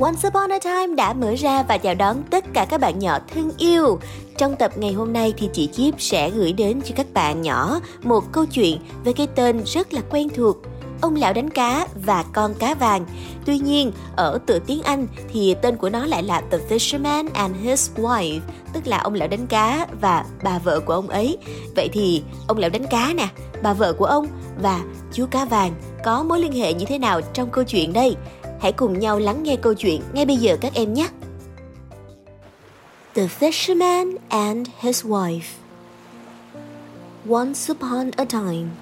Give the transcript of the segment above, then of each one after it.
Once Upon a Time đã mở ra và chào đón tất cả các bạn nhỏ thân yêu. Trong tập ngày hôm nay thì chị Chip sẽ gửi đến cho các bạn nhỏ một câu chuyện về cái tên rất là quen thuộc Ông lão đánh cá và con cá vàng. Tuy nhiên, ở từ tiếng Anh thì tên của nó lại là The Fisherman and His Wife, tức là ông lão đánh cá và bà vợ của ông ấy. Vậy thì ông lão đánh cá nè, bà vợ của ông và chú cá vàng có mối liên hệ như thế nào trong câu chuyện đây? Hãy cùng nhau lắng nghe câu chuyện ngay bây giờ các em nhé. The Fisherman and His Wife Once upon a time,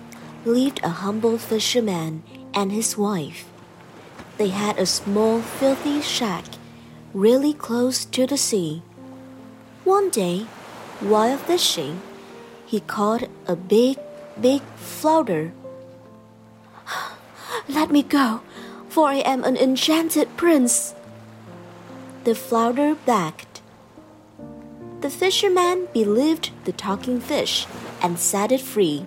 lived a humble fisherman and his wife. They had a small, filthy shack really close to the sea. One day, while fishing, he caught a big, big flounder. Let me go, for I am an enchanted prince. The flounder begged. The fisherman believed the talking fish and set it free.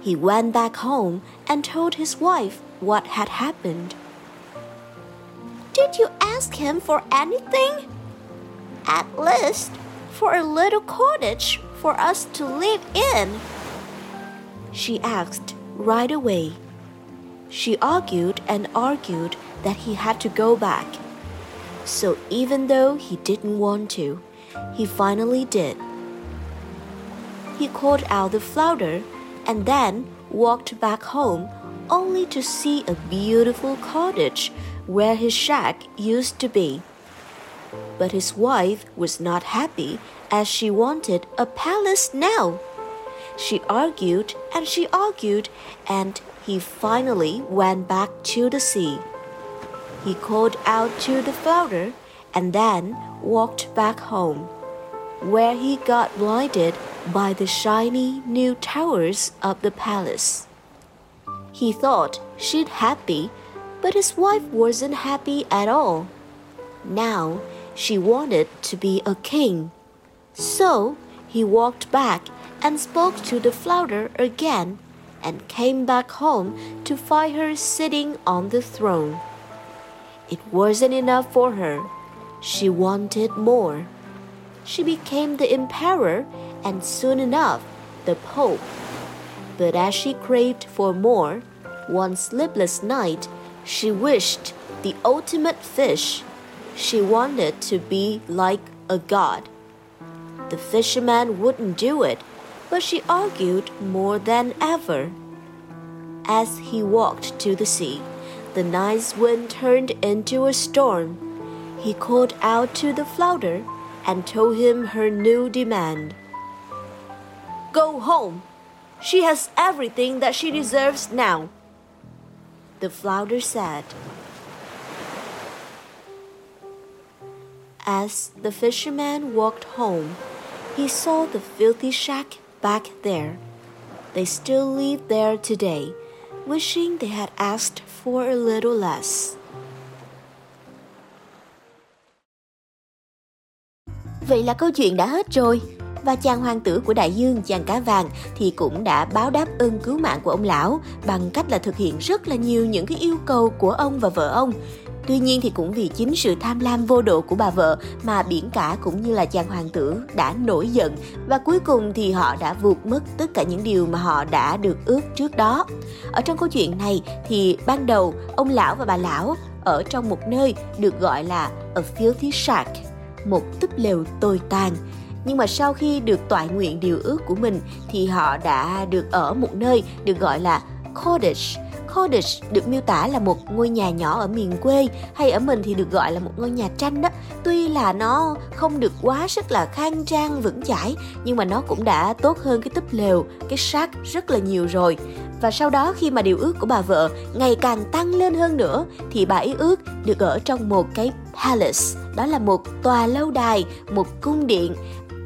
He went back home and told his wife what had happened. Did you ask him for anything? At least for a little cottage for us to live in. She asked right away. She argued and argued that he had to go back. So even though he didn't want to, he finally did. He called out the flounder and then walked back home only to see a beautiful cottage where his shack used to be. But his wife was not happy as she wanted a palace now. She argued and she argued, and he finally went back to the sea. He called out to the flounder and then walked back home, where he got blinded by the shiny new towers of the palace. He thought she'd happy, but his wife wasn't happy at all. Now she wanted to be a king. So he walked back and spoke to the flounder again and came back home to find her sitting on the throne. It wasn't enough for her. She wanted more. She became the emperor and soon enough the Pope. But as she craved for more, one sleepless night she wished the ultimate fish. She wanted to be like a god. The fisherman wouldn't do it, but she argued more than ever. As he walked to the sea, the nice wind turned into a storm. He called out to the flounder and told him her new demand. Go home. She has everything that she deserves now. The flounder said. As the fisherman walked home, he saw the filthy shack back there. They still live there today, wishing they had asked for a little less. Vậy là câu chuyện đã hết rồi. Và chàng hoàng tử của đại dương, chàng cá vàng thì cũng đã báo đáp ơn cứu mạng của ông lão bằng cách là thực hiện rất là nhiều những cái yêu cầu của ông và vợ ông. Tuy nhiên thì cũng vì chính sự tham lam vô độ của bà vợ mà biển cả cũng như là chàng hoàng tử đã nổi giận và cuối cùng thì họ đã vượt mất tất cả những điều mà họ đã được ước trước đó. Ở trong câu chuyện này thì ban đầu ông lão và bà lão ở trong một nơi được gọi là a filthy shack, một túp lều tồi tàn nhưng mà sau khi được toại nguyện điều ước của mình thì họ đã được ở một nơi được gọi là cottage Cottage được miêu tả là một ngôi nhà nhỏ ở miền quê hay ở mình thì được gọi là một ngôi nhà tranh đó. Tuy là nó không được quá sức là khang trang vững chãi nhưng mà nó cũng đã tốt hơn cái túp lều, cái xác rất là nhiều rồi. Và sau đó khi mà điều ước của bà vợ ngày càng tăng lên hơn nữa thì bà ấy ước được ở trong một cái palace, đó là một tòa lâu đài, một cung điện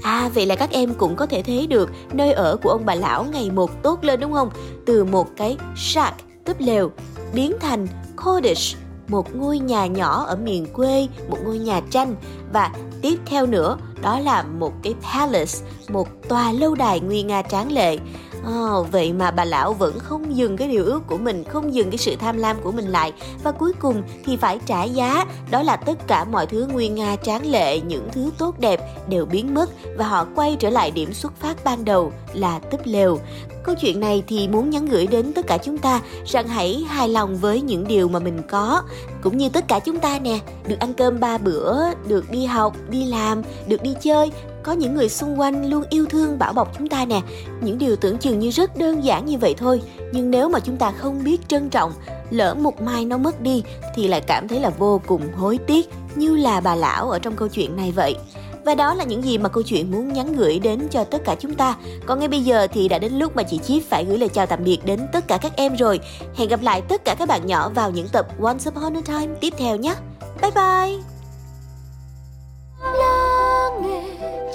À vậy là các em cũng có thể thấy được nơi ở của ông bà lão ngày một tốt lên đúng không? Từ một cái shack, túp lều, biến thành cottage, một ngôi nhà nhỏ ở miền quê, một ngôi nhà tranh và tiếp theo nữa đó là một cái palace, một tòa lâu đài nguy nga tráng lệ à, vậy mà bà lão vẫn không dừng cái điều ước của mình, không dừng cái sự tham lam của mình lại. Và cuối cùng thì phải trả giá, đó là tất cả mọi thứ nguyên nga tráng lệ, những thứ tốt đẹp đều biến mất và họ quay trở lại điểm xuất phát ban đầu là túp lều. Câu chuyện này thì muốn nhắn gửi đến tất cả chúng ta rằng hãy hài lòng với những điều mà mình có, cũng như tất cả chúng ta nè, được ăn cơm ba bữa, được đi học, đi làm, được đi chơi có những người xung quanh luôn yêu thương, bảo bọc chúng ta nè những điều tưởng chừng như rất đơn giản như vậy thôi, nhưng nếu mà chúng ta không biết trân trọng, lỡ một mai nó mất đi, thì lại cảm thấy là vô cùng hối tiếc, như là bà lão ở trong câu chuyện này vậy và đó là những gì mà câu chuyện muốn nhắn gửi đến cho tất cả chúng ta. Còn ngay bây giờ thì đã đến lúc mà chị Chip phải gửi lời chào tạm biệt đến tất cả các em rồi. Hẹn gặp lại tất cả các bạn nhỏ vào những tập Once Upon a Time tiếp theo nhé. Bye bye!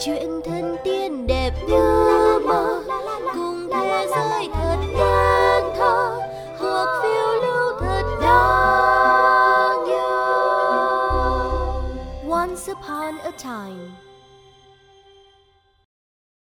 Chuyện thân tiên đẹp như mơ, cùng thế giới thật đáng thơ hoặc phiêu lưu thật đáng nhớ. Once upon a time